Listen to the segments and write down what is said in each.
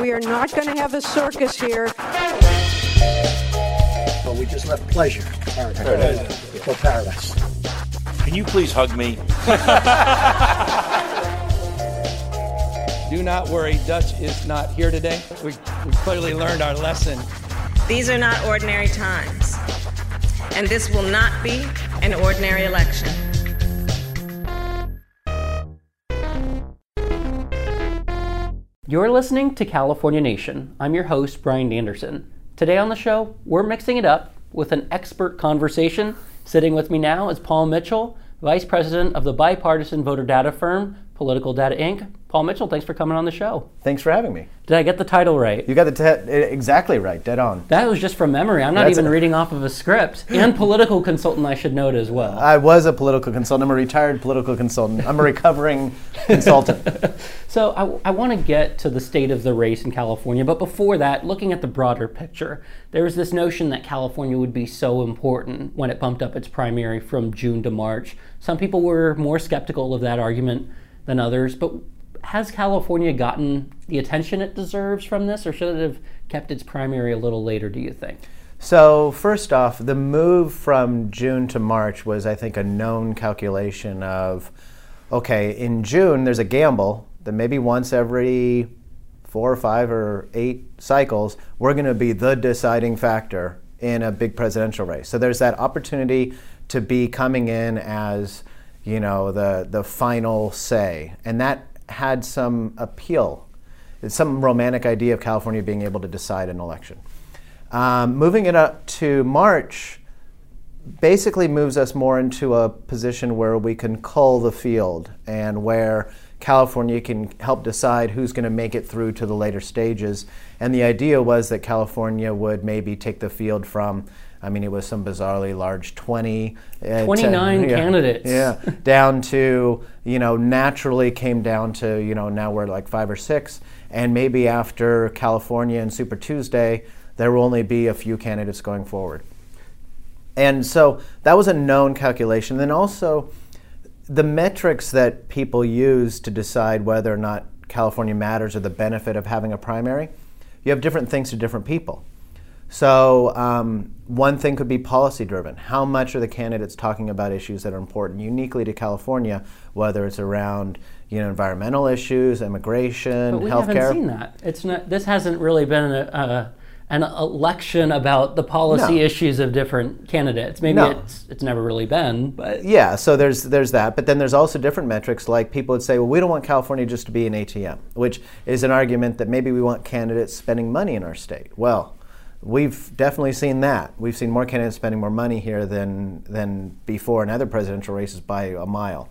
We are not going to have a circus here. But we just left pleasure. Paradise. For paradise. Can you please hug me? Do not worry, Dutch is not here today. We, we clearly learned our lesson. These are not ordinary times, and this will not be an ordinary election. You're listening to California Nation. I'm your host, Brian Anderson. Today on the show, we're mixing it up with an expert conversation. Sitting with me now is Paul Mitchell, Vice President of the bipartisan voter data firm Political Data Inc. Paul Mitchell, thanks for coming on the show. Thanks for having me. Did I get the title right? You got the te- eh, exactly right, dead on. That was just from memory. I'm not That's even a- reading off of a script. And political consultant, I should note as well. I was a political consultant. I'm a retired political consultant. I'm a recovering consultant. So I, I want to get to the state of the race in California, but before that, looking at the broader picture, there was this notion that California would be so important when it bumped up its primary from June to March. Some people were more skeptical of that argument than others, but has California gotten the attention it deserves from this, or should it have kept its primary a little later, do you think? So, first off, the move from June to March was, I think, a known calculation of okay, in June, there's a gamble that maybe once every four or five or eight cycles, we're going to be the deciding factor in a big presidential race. So, there's that opportunity to be coming in as you know the the final say, and that had some appeal. It's some romantic idea of California being able to decide an election. Um, moving it up to March basically moves us more into a position where we can cull the field and where California can help decide who's going to make it through to the later stages. And the idea was that California would maybe take the field from, I mean, it was some bizarrely large 20. uh, 29 yeah, candidates. Yeah, down to, you know, naturally came down to, you know, now we're like five or six. And maybe after California and Super Tuesday, there will only be a few candidates going forward. And so that was a known calculation. Then also, the metrics that people use to decide whether or not California matters or the benefit of having a primary, you have different things to different people. So, um, one thing could be policy driven. How much are the candidates talking about issues that are important uniquely to California, whether it's around you know, environmental issues, immigration, But we healthcare? haven't seen that. It's not. This hasn't really been a, an election about the policy No. issues of different candidates. Maybe No. it's it's never really been, but Yeah, so there's there's that, but then there's also different metrics. Like people would say, well, we don't want California just to be an ATM, which is an argument that maybe we want candidates spending money in our state. Well, we've definitely seen that. We've seen more candidates spending more money here than than before in other presidential races by a mile.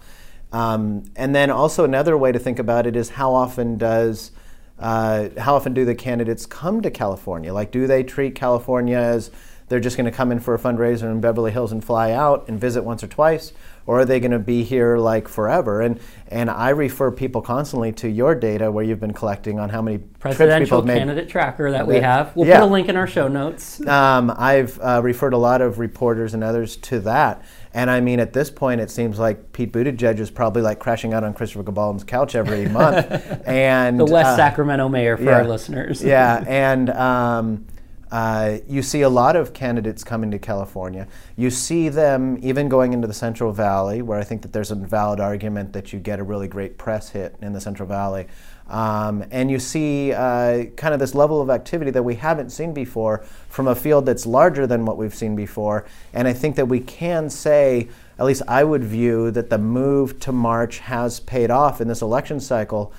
Um, and then also another way to think about it is how often does uh, how often do the candidates come to California? Like, do they treat California as they're just going to come in for a fundraiser in Beverly Hills and fly out and visit once or twice, or are they going to be here like forever? And and I refer people constantly to your data where you've been collecting on how many presidential have made. candidate tracker that we have. We'll Yeah. put a link in our show notes. Um, I've uh, referred a lot of reporters and others to that. And I mean, at this point, it seems like Pete Buttigieg is probably like crashing out on Christopher Cabaldon's couch every month. and The West uh, Sacramento mayor for yeah. our listeners. yeah, and um, uh, you see a lot of candidates coming to California. You see them even going into the Central Valley, where I think that there's a valid argument that you get a really great press hit in the Central Valley. Um, and you see uh, kind of this level of activity that we haven't seen before from a field that's larger than what we've seen before. And I think that we can say, at least I would view, that the move to March has paid off in this election cycle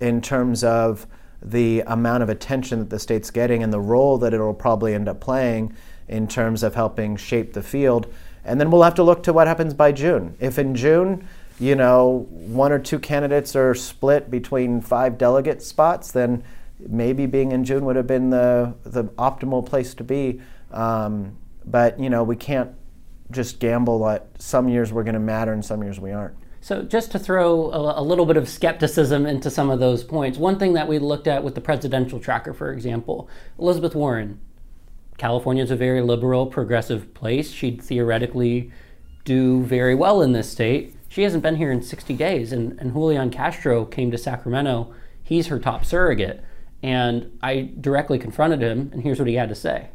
in terms of the amount of attention that the state's getting and the role that it'll probably end up playing in terms of helping shape the field. And then we'll have to look to what happens by June. If in June, you know, one or two candidates are split between five delegate spots, then maybe being in June would have been the, the optimal place to be. Um, but, you know, we can't just gamble that some years we're going to matter and some years we aren't. So, just to throw a, a little bit of skepticism into some of those points, one thing that we looked at with the presidential tracker, for example, Elizabeth Warren. California is a very liberal, progressive place. She'd theoretically do very well in this state. She hasn't been here in 60 days, and, and Julian Castro came to Sacramento. He's her top surrogate. And I directly confronted him, and here's what he had to say.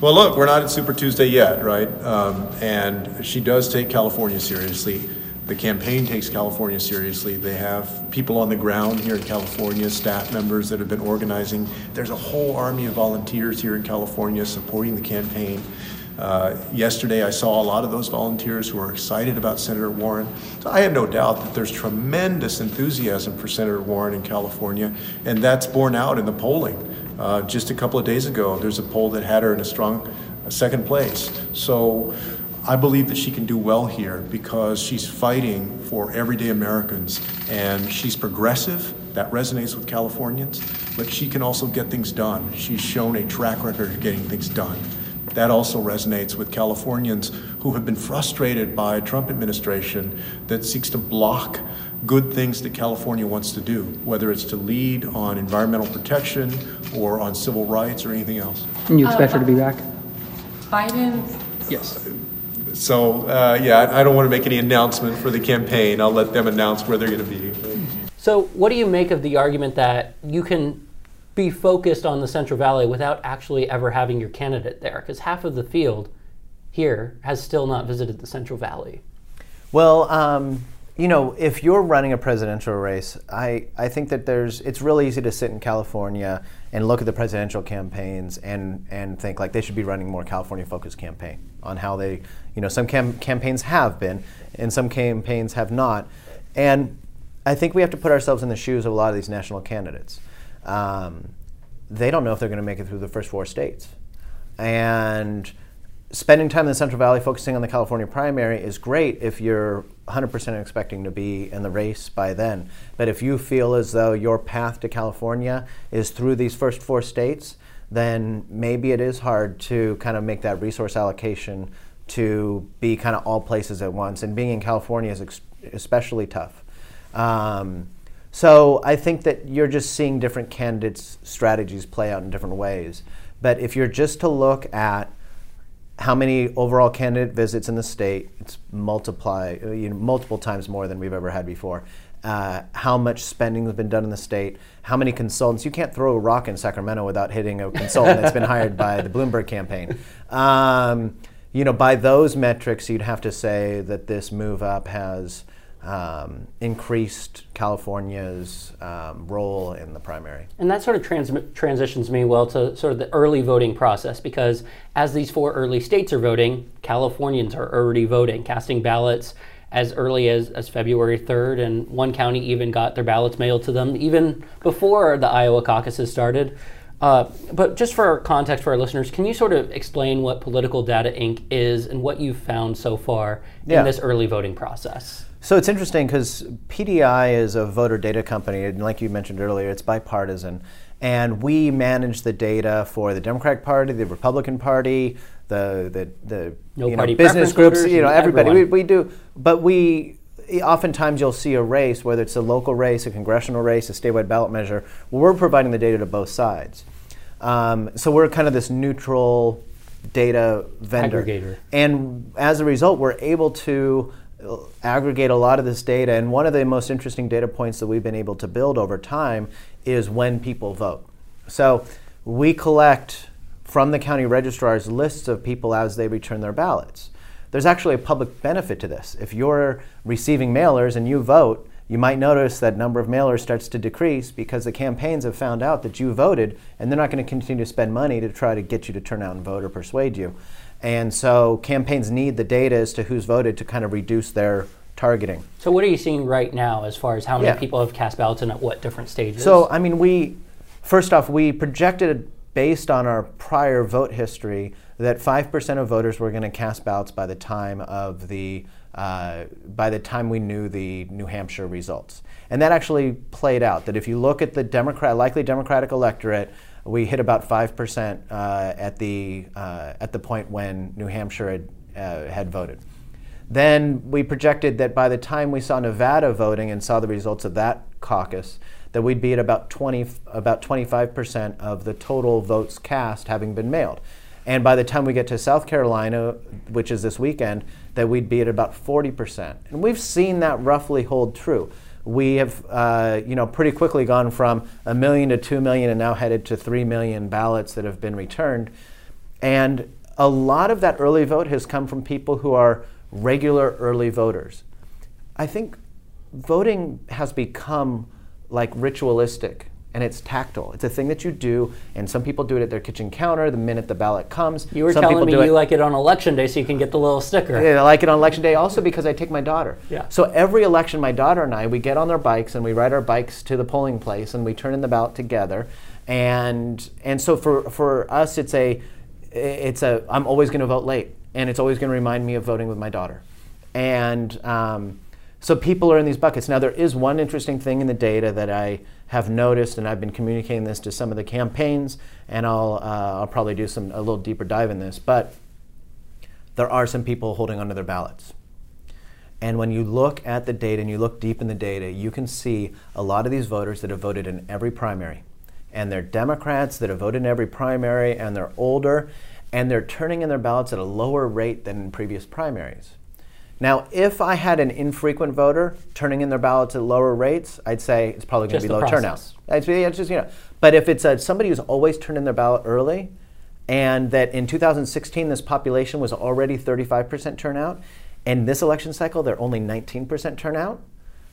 Well, look, we're not at Super Tuesday yet, right? Um, and she does take California seriously. The campaign takes California seriously. They have people on the ground here in California, staff members that have been organizing. There's a whole army of volunteers here in California supporting the campaign. Uh, yesterday, I saw a lot of those volunteers who are excited about Senator Warren. So I have no doubt that there's tremendous enthusiasm for Senator Warren in California, and that's borne out in the polling. Uh, just a couple of days ago, there's a poll that had her in a strong second place. So I believe that she can do well here because she's fighting for everyday Americans, and she's progressive. That resonates with Californians, but she can also get things done. She's shown a track record of getting things done. That also resonates with Californians who have been frustrated by a Trump administration that seeks to block good things that California wants to do, whether it's to lead on environmental protection or on civil rights or anything else. And you expect her to be back? Biden, Yes. So, uh, yeah, I don't want to make any announcement for the campaign. I'll let them announce where they're going to be. So, what do you make of the argument that you can be focused on the Central Valley without actually ever having your candidate there? Because half of the field here has still not visited the Central Valley. Well, um, you know, if you're running a presidential race, I, I think that there's it's really easy to sit in California and look at the presidential campaigns and, and think like they should be running more California focused campaign on how they, you know, some cam- campaigns have been and some campaigns have not. And I think we have to put ourselves in the shoes of a lot of these national candidates. Um, they don't know if they're going to make it through the first four states. And spending time in the Central Valley focusing on the California primary is great if you're 100% expecting to be in the race by then. But if you feel as though your path to California is through these first four states, then maybe it is hard to kind of make that resource allocation to be kind of all places at once. And being in California is ex- especially tough. Um, so I think that you're just seeing different candidates' strategies play out in different ways. But if you're just to look at how many overall candidate visits in the state, it's multiply you know, multiple times more than we've ever had before. Uh, how much spending has been done in the state, how many consultants. You can't throw a rock in Sacramento without hitting a consultant that's been hired by the Bloomberg campaign. Um, you know, by those metrics, you'd have to say that this move up has um, increased California's um, role in the primary. And that sort of trans- transitions me well to sort of the early voting process because as these four early states are voting, Californians are already voting, casting ballots as early as, as February 3rd, and one county even got their ballots mailed to them even before the Iowa caucuses started. Uh, but just for context for our listeners, can you sort of explain what Political Data Inc. is and what you've found so far Yeah. in this early voting process? So it's interesting because PDI is a voter data company, and like you mentioned earlier, it's bipartisan. And we manage the data for the Democratic Party, the Republican Party, the the, the No you know, business groups, you know, everybody. We, we do, but we oftentimes you'll see a race, whether it's a local race, a congressional race, a statewide ballot measure. We're providing the data to both sides. Um, so we're kind of this neutral data vendor. Aggregator. And as a result, we're able to aggregate a lot of this data. And one of the most interesting data points that we've been able to build over time is when people vote. So we collect from the county registrars lists of people as they return their ballots. There's actually a public benefit to this. If you're receiving mailers and you vote, you might notice that number of mailers starts to decrease because the campaigns have found out that you voted and they're not going to continue to spend money to try to get you to turn out and vote or persuade you. And so campaigns need the data as to who's voted to kind of reduce their targeting. So, what are you seeing right now as far as how many Yeah. people have cast ballots and at what different stages? So, I mean, we, first off, we projected based on our prior vote history that 5% of voters were going to cast ballots by the time of the uh, by the time we knew the New Hampshire results. And that actually played out. That if you look at the Democrat, likely Democratic electorate, we hit about 5% uh, at, the, uh, at the point when New Hampshire had, uh, had voted. Then we projected that by the time we saw Nevada voting and saw the results of that caucus, that we'd be at about 20, about 25% of the total votes cast having been mailed. And by the time we get to South Carolina, which is this weekend, that we'd be at about 40%. And we've seen that roughly hold true. we have, uh, you know, pretty quickly gone from a million to two million, and now headed to three million ballots that have been returned. And a lot of that early vote has come from people who are regular early voters. I think voting has become like ritualistic and it's tactile. It's a thing that you do, and some people do it at their kitchen counter the minute the ballot comes. You were some telling people me you it, like it on election day so you can get the little sticker. yeah, I like it on election day also because I take my daughter. Yeah. So every election, my daughter and I, we get on our bikes and we ride our bikes to the polling place and we turn in the ballot together. And and so for for us, it's a it's a I'm always going to vote late, and it's always going to remind me of voting with my daughter. And um, so people are in these buckets. Now there is one interesting thing in the data that I have noticed, and I've been communicating this to some of the campaigns, and I'll uh, I'll probably do some a little deeper dive in this, but there are some people holding onto their ballots. And when you look at the data and you look deep in the data, you can see a lot of these voters that have voted in every primary. And they're Democrats that have voted in every primary, and they're older, and they're turning in their ballots at a lower rate than in previous primaries. Now, if I had an infrequent voter turning in their ballots at lower rates, I'd say it's probably going to be low turnout. process. It's, it's just, you know, but if it's a, somebody who's always turned in their ballot early, and that in 2016 this population was already 35% turnout, and this election cycle they're only 19% turnout,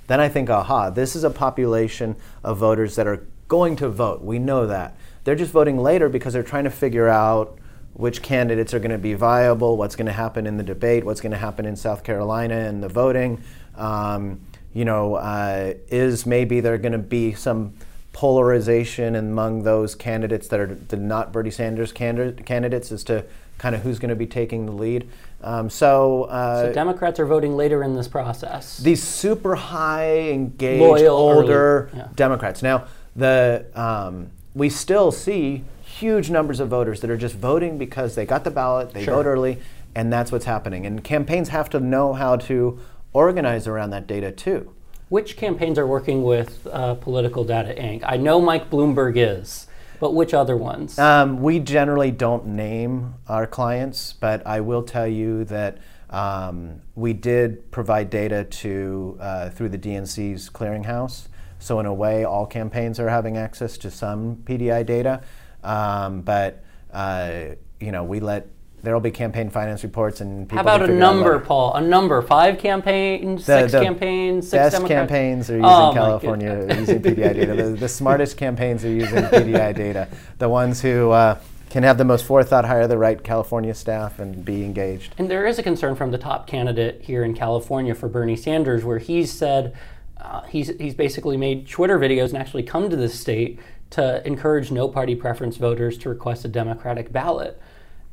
then I think, aha, this is a population of voters that are going to vote. We know that. They're just voting later because they're trying to figure out which candidates are going to be viable, what's going to happen in the debate, what's going to happen in South Carolina and the voting. Um, you know, uh, is maybe there going to be some polarization among those candidates that are the not Bernie Sanders candid- candidates as to kind of who's going to be taking the lead. Um, so, uh, So Democrats are voting later in this process. these super high engaged Loyal, older yeah. Democrats. Now, the um, we still see huge numbers of voters that are just voting because they got the ballot, they Sure. vote early, and that's what's happening. And campaigns have to know how to organize around that data too. Which campaigns are working with uh, Political Data Inc.? I know Mike Bloomberg is, but which other ones? Um, we generally don't name our clients, but I will tell you that um, we did provide data to uh, through the DNC's clearinghouse. So in a way, all campaigns are having access to some PDI data, um, but uh, you know we let there will be campaign finance reports and people How about a number, Paul? A number? Five campaigns? The- six the campaigns? Six best Democrat- campaigns are using Oh, California using PDI data. The, the smartest campaigns are using PDI data. The ones who uh, can have the most forethought, hire the right California staff, and be engaged. And there is a concern from the top candidate here in California for Bernie Sanders, where he's said uh, he's, he's basically made Twitter videos and actually come to the state to encourage no party preference voters to request a Democratic ballot.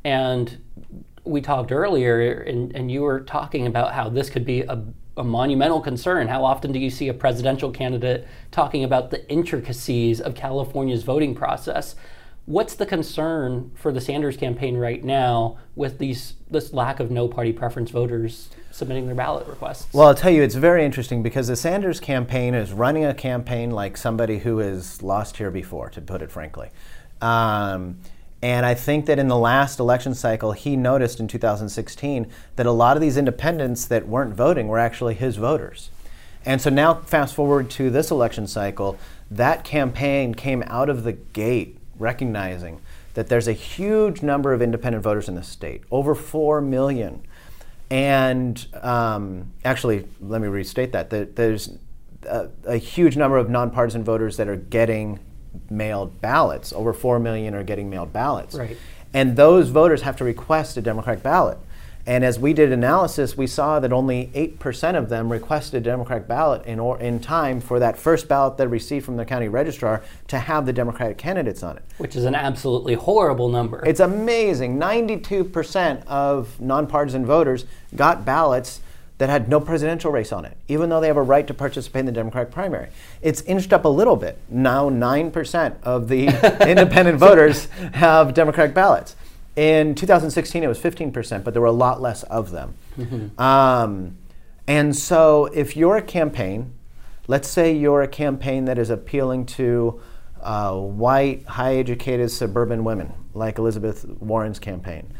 And we talked earlier, and, and you were talking about how this could be a, a monumental concern. How often do you see a presidential candidate talking about the intricacies of California's voting process? What's the concern for the Sanders campaign right now with these this lack of no party preference voters submitting their ballot requests? Well, I'll tell you, it's very interesting because the Sanders campaign is running a campaign like somebody who has lost here before, to put it frankly. Um, and I think that in the last election cycle, he noticed in 2016 that a lot of these independents that weren't voting were actually his voters. And so now, fast forward to this election cycle, that campaign came out of the gate recognizing that there's a huge number of independent voters in the state, over 4 million. And um, actually, let me restate that. There- There's a, a huge number of nonpartisan voters that are getting mailed ballots. Over 4 million are getting mailed ballots. Right. And those voters have to request a Democratic ballot. And as we did analysis, we saw that only 8% of them requested a Democratic ballot in, or, in time for that first ballot they received from the county registrar to have the Democratic candidates on it. Which is an absolutely horrible number. It's amazing. 92% of nonpartisan voters got ballots that had no presidential race on it, even though they have a right to participate in the Democratic primary. It's inched up a little bit. Now, 9% of the independent voters have Democratic ballots. In 2016, it was 15%, but there were a lot less of them. Um, and so, if you're a campaign, let's say you're a campaign that is appealing to uh, white, high educated suburban women, like Elizabeth Warren's campaign,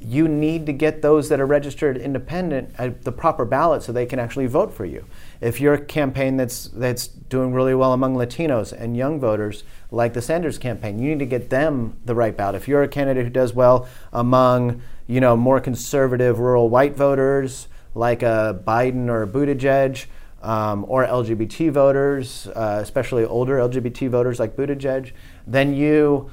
you need to get those that are registered independent at the proper ballot so they can actually vote for you. If you're a campaign that's that's doing really well among Latinos and young voters, like the Sanders campaign, you need to get them the right ballot. If you're a candidate who does well among you know more conservative rural white voters, like a Biden or a Buttigieg, um, or LGBT voters, uh, especially older LGBT voters like Buttigieg, then you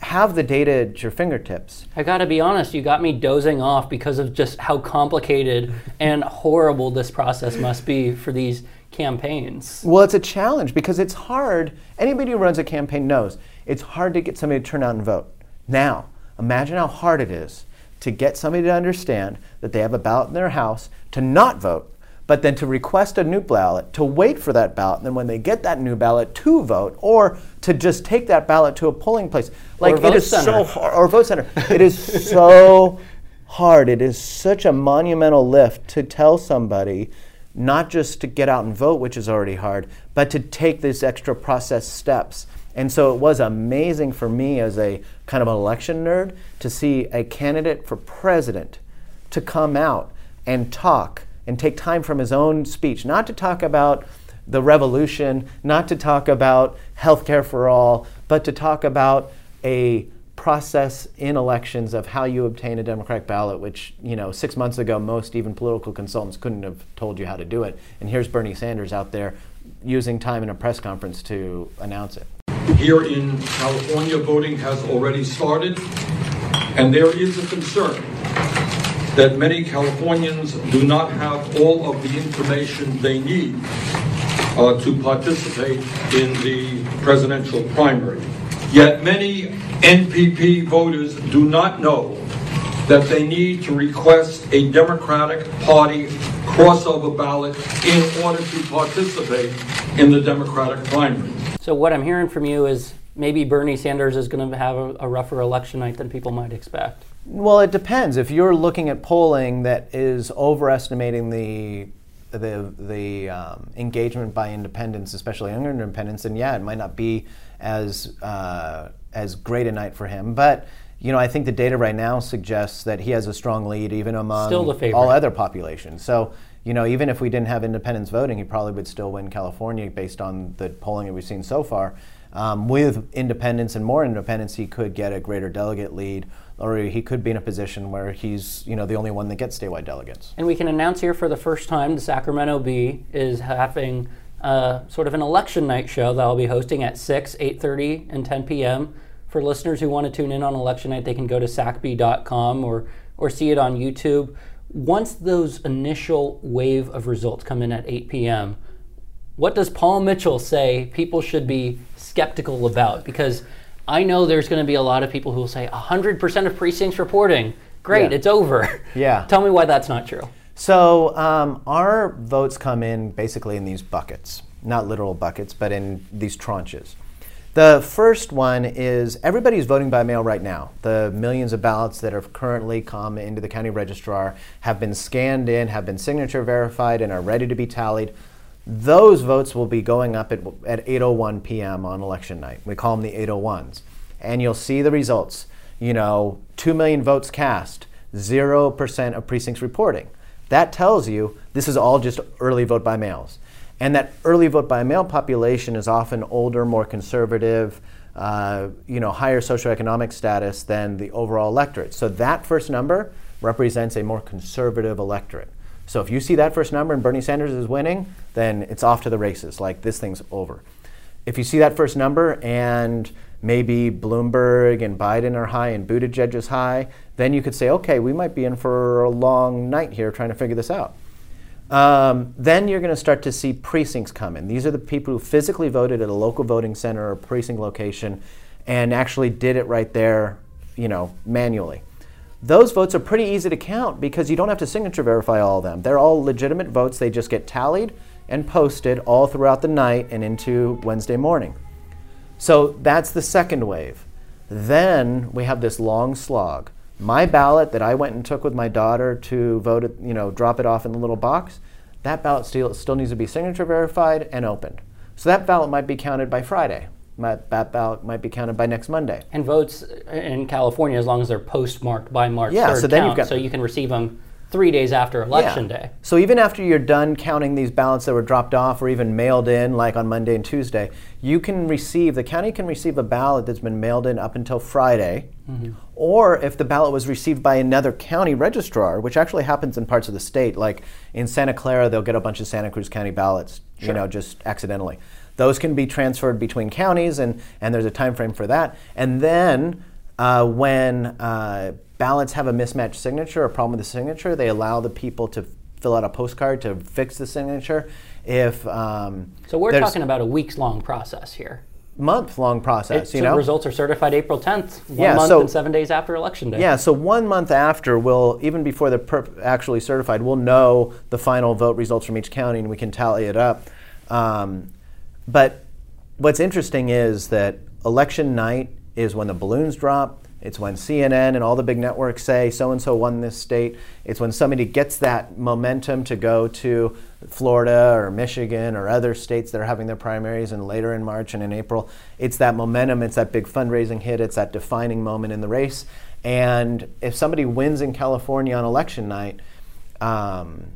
have the data at your fingertips. I gotta be honest, you got me dozing off because of just how complicated and horrible this process must be for these campaigns. Well, it's a challenge because it's hard. Anybody who runs a campaign knows it's hard to get somebody to turn out and vote. Now, imagine how hard it is to get somebody to understand that they have a ballot in their house to not vote but then to request a new ballot, to wait for that ballot, and then when they get that new ballot, to vote, or to just take that ballot to a polling place. Like Or vote it is center. so hard, or vote center. it is so hard. It is such a monumental lift to tell somebody not just to get out and vote, which is already hard, but to take these extra process steps. And so it was amazing for me as a kind of an election nerd to see a candidate for president to come out and talk and take time from his own speech, not to talk about the revolution, not to talk about healthcare for all, but to talk about a process in elections of how you obtain a democratic ballot which you know 6 months ago most even political consultants couldn't have told you how to do it. And here's Bernie Sanders out there using time in a press conference to announce it. Here in California, voting has already started, and there is a concern that many Californians do not have all of the information they need uh, to participate in the presidential primary. Yet many NPP voters do not know that they need to request a Democratic Party crossover ballot in order to participate in the Democratic primary. So what I'm hearing from you is maybe Bernie Sanders is going to have a, a rougher election night than people might expect. Well, it depends. If you're looking at polling that is overestimating the the the um, engagement by independents, especially younger independents, then yeah, it might not be as uh, as great a night for him. But you know, I think the data right now suggests that he has a strong lead even among all other populations. So you know, even if we didn't have independents voting, he probably would still win California based on the polling that we've seen so far. Um, with independents and more independents, he could get a greater delegate lead, or he could be in a position where he's you know the only one that gets statewide delegates. And we can announce here for the first time the Sacramento Bee is having uh, sort of an election night show that I'll be hosting at 6, 8.30, and 10 p.m. For listeners who want to tune in on election night, they can go to sacbee.com or, or see it on YouTube. Once those initial wave of results come in at 8 p.m., what does Paul Mitchell say people should be skeptical about? Because I know there's going to be a lot of people who will say 100% of precincts reporting. Great, Yeah. it's over. Yeah. Tell me why that's not true. So um, our votes come in basically in these buckets, not literal buckets, but in these tranches. The first one is everybody's voting by mail right now. The millions of ballots that have currently come into the county registrar have been scanned in, have been signature verified, and are ready to be tallied. Those votes will be going up at, at 8:01 p.m. on election night. We call them the 801s, and you'll see the results. You know, two million votes cast, zero percent of precincts reporting. That tells you this is all just early vote by mails. And that early vote by mail population is often older, more conservative, uh, you know, higher socioeconomic status than the overall electorate. So that first number represents a more conservative electorate. So if you see that first number and Bernie Sanders is winning, then it's off to the races. Like this thing's over. If you see that first number and maybe Bloomberg and Biden are high and Buttigieg is high, then you could say, okay, we might be in for a long night here trying to figure this out. Um, then you're going to start to see precincts come in. These are the people who physically voted at a local voting center or precinct location and actually did it right there, you know, manually. Those votes are pretty easy to count because you don't have to signature verify all of them. They're all legitimate votes. They just get tallied and posted all throughout the night and into Wednesday morning. So that's the second wave. Then we have this long slog. My ballot that I went and took with my daughter to vote, it, you know, drop it off in the little box, that ballot still, still needs to be signature verified and opened. So that ballot might be counted by Friday. might, that ballot might be counted by next Monday. And votes in California, as long as they're postmarked by March Yeah, 3rd, so then you've got- so you can receive them three days after election Yeah. day. So even after you're done counting these ballots that were dropped off or even mailed in, like on Monday and Tuesday, you can receive, the county can receive a ballot that's been mailed in up until Friday. Or if the ballot was received by another county registrar, which actually happens in parts of the state, like in Santa Clara, they'll get a bunch of Santa Cruz County ballots, you know, just accidentally. Those can be transferred between counties, and, and there's a time frame for that. And then uh, when uh, ballots have a mismatched signature, a problem with the signature, they allow the people to fill out a postcard to fix the signature. If um, So we're talking about a weeks long process here. month-long process, It- you so know. results are certified April 10th, one Yeah, month so- and seven days after election day. Yeah, so one month after, we'll even before they're per- actually certified, we'll know the final vote results from each county, and we can tally it up. Um, but what's interesting is that election night is when the balloons drop. It's when CNN and all the big networks say so and so won this state. It's when somebody gets that momentum to go to Florida or Michigan or other states that are having their primaries and later in March and in April. It's that momentum, it's that big fundraising hit, it's that defining moment in the race. And if somebody wins in California on election night, um,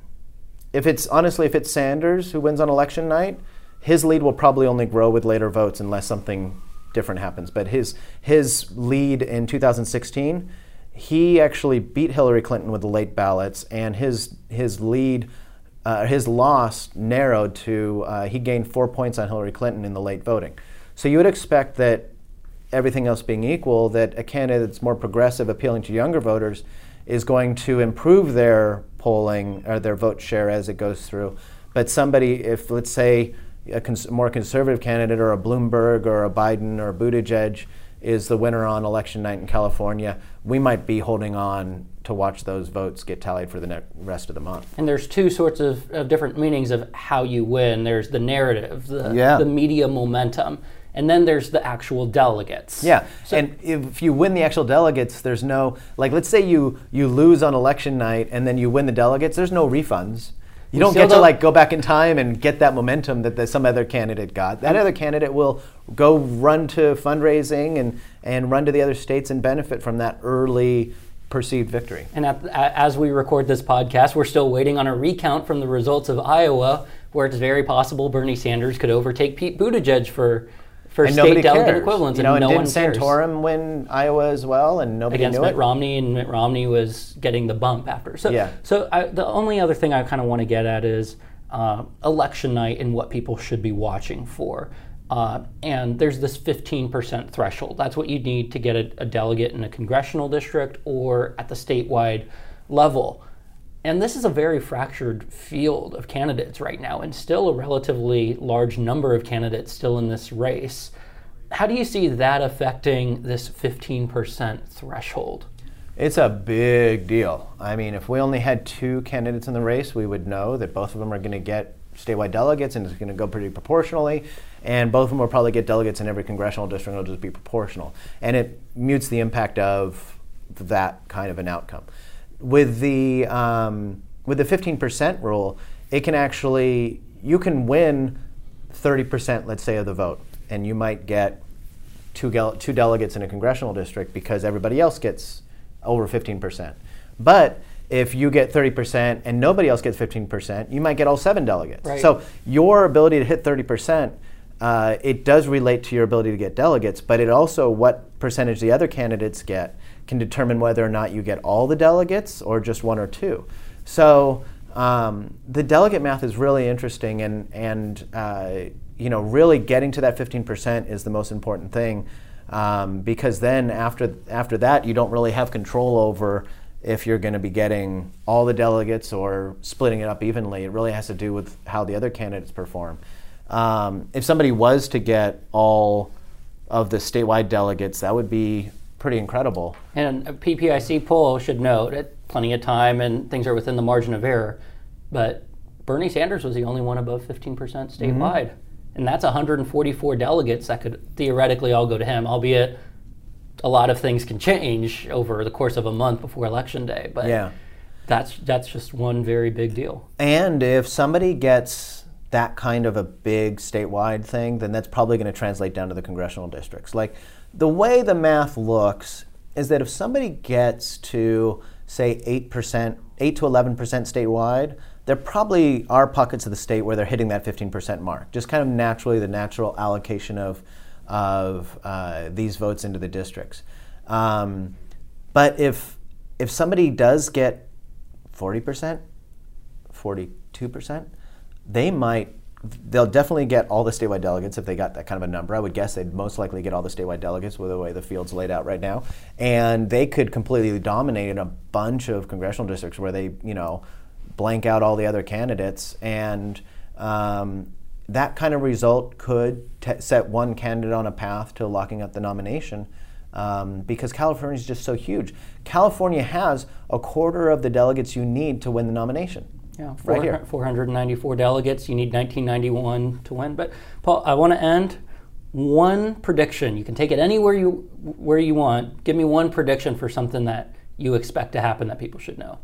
if it's honestly, if it's Sanders who wins on election night, his lead will probably only grow with later votes unless something different happens. But his his lead in 2016, he actually beat Hillary Clinton with the late ballots, and his his lead. Uh, his loss narrowed to uh, he gained four points on Hillary Clinton in the late voting. So you would expect that everything else being equal, that a candidate that's more progressive, appealing to younger voters, is going to improve their polling or their vote share as it goes through. But somebody, if let's say a cons- more conservative candidate or a Bloomberg or a Biden or a Buttigieg is the winner on election night in California, we might be holding on to watch those votes get tallied for the ne- rest of the month. And there's two sorts of, of different meanings of how you win. There's the narrative, the, Yeah. the media momentum, and then there's the actual delegates. Yeah, and if you win the actual delegates, there's no like. Let's say you you lose on election night and then you win the delegates. There's no refunds. You don't get to don't- like go back in time and get that momentum that the, some other candidate got. That other candidate will go run to fundraising and and run to the other states and benefit from that early perceived victory. And at, as we record this podcast, we're still waiting on a recount from the results of Iowa, where it's very possible Bernie Sanders could overtake Pete Buttigieg for for and state delegate cares. equivalents, You know, and and, no one didn't cares. Santorum win Iowa as well, and nobody against knew Mitt it. Romney, and Mitt Romney was getting the bump after. So, Yeah. so I, the only other thing I kind of want to get at is uh, election night and what people should be watching for. Uh, and there's this 15% threshold. That's what you need to get a, a delegate in a congressional district or at the statewide level. And this is a very fractured field of candidates right now, and still a relatively large number of candidates still in this race. How do you see that affecting this 15% threshold? It's a big deal. I mean, if we only had two candidates in the race, we would know that both of them are going to get statewide delegates and it's going to go pretty proportionally. And both of them will probably get delegates in every congressional district. And it'll just be proportional. And it mutes the impact of that kind of an outcome. With the, um, with the 15% rule, it can actually, you can win 30%, let's say, of the vote. And you might get two, gel- two delegates in a congressional district because everybody else gets over 15%. But if you get 30% and nobody else gets 15%, you might get all seven delegates. Right. So your ability to hit 30%, uh, it does relate to your ability to get delegates, but it also, what percentage the other candidates get, can determine whether or not you get all the delegates or just one or two. So um, the delegate math is really interesting, and, and uh, you know, really getting to that 15% is the most important thing. Um, because then after after that you don't really have control over if you're going to be getting all the delegates or splitting it up evenly. It really has to do with how the other candidates perform. Um, if somebody was to get all of the statewide delegates, that would be pretty incredible. And a PPIC poll should note at plenty of time and things are within the margin of error, but Bernie Sanders was the only one above 15% statewide. Mm-hmm. And that's 144 delegates that could theoretically all go to him, albeit a lot of things can change over the course of a month before election day. But Yeah. that's that's just one very big deal. And if somebody gets that kind of a big statewide thing, then that's probably going to translate down to the congressional districts. Like the way the math looks is that if somebody gets to say 8%, 8 to 11% statewide, there probably are pockets of the state where they're hitting that 15% mark. Just kind of naturally, the natural allocation of, of uh, these votes into the districts. Um, but if, if somebody does get 40%, 42%, they might they'll definitely get all the statewide delegates if they got that kind of a number. I would guess they'd most likely get all the statewide delegates with the way the field's laid out right now. And they could completely dominate in a bunch of congressional districts where they, you know, blank out all the other candidates. And um, that kind of result could t- set one candidate on a path to locking up the nomination. Um, because California is just so huge. California has a quarter of the delegates you need to win the nomination. Yeah, four, right here. 494 delegates. You need 1991 to win. But Paul, I want to end one prediction. You can take it anywhere you where you want. Give me one prediction for something that you expect to happen that people should know.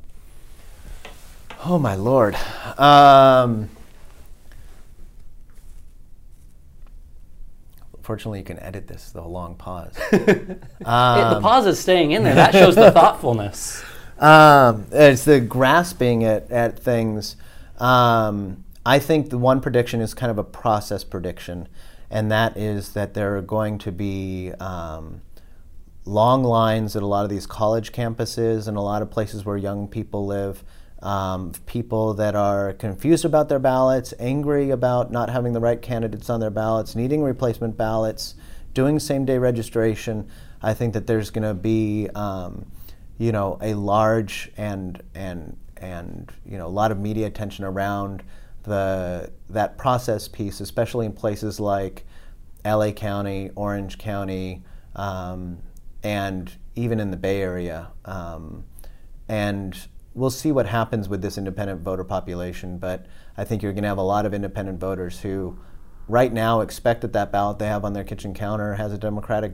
Oh my lord. Um, fortunately, you can edit this. The long pause. um, the pause is staying in there. That shows the thoughtfulness. Um, it's the grasping at, at things. Um, I think the one prediction is kind of a process prediction, and that is that there are going to be um, long lines at a lot of these college campuses and a lot of places where young people live. Um, people that are confused about their ballots, angry about not having the right candidates on their ballots, needing replacement ballots, doing same day registration. I think that there's going to be um, you know, a large and and and you know a lot of media attention around the that process piece, especially in places like LA County, Orange County, um, and even in the Bay Area. Um, and we'll see what happens with this independent voter population. But I think you're going to have a lot of independent voters who, right now, expect that that ballot they have on their kitchen counter has a Democratic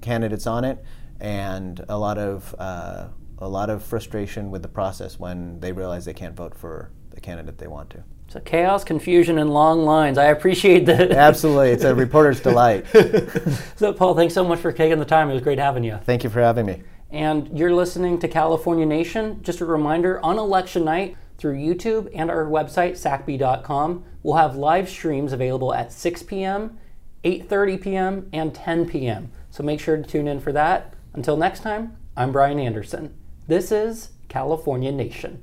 candidates on it, and a lot of uh, a lot of frustration with the process when they realize they can't vote for the candidate they want to. So chaos, confusion, and long lines. I appreciate that. Absolutely, it's a reporter's delight. so, Paul, thanks so much for taking the time. It was great having you. Thank you for having me. And you're listening to California Nation. Just a reminder on election night through YouTube and our website, sacbee.com, we'll have live streams available at 6 p.m., 8:30 p.m., and 10 p.m. So make sure to tune in for that. Until next time, I'm Brian Anderson. This is California Nation.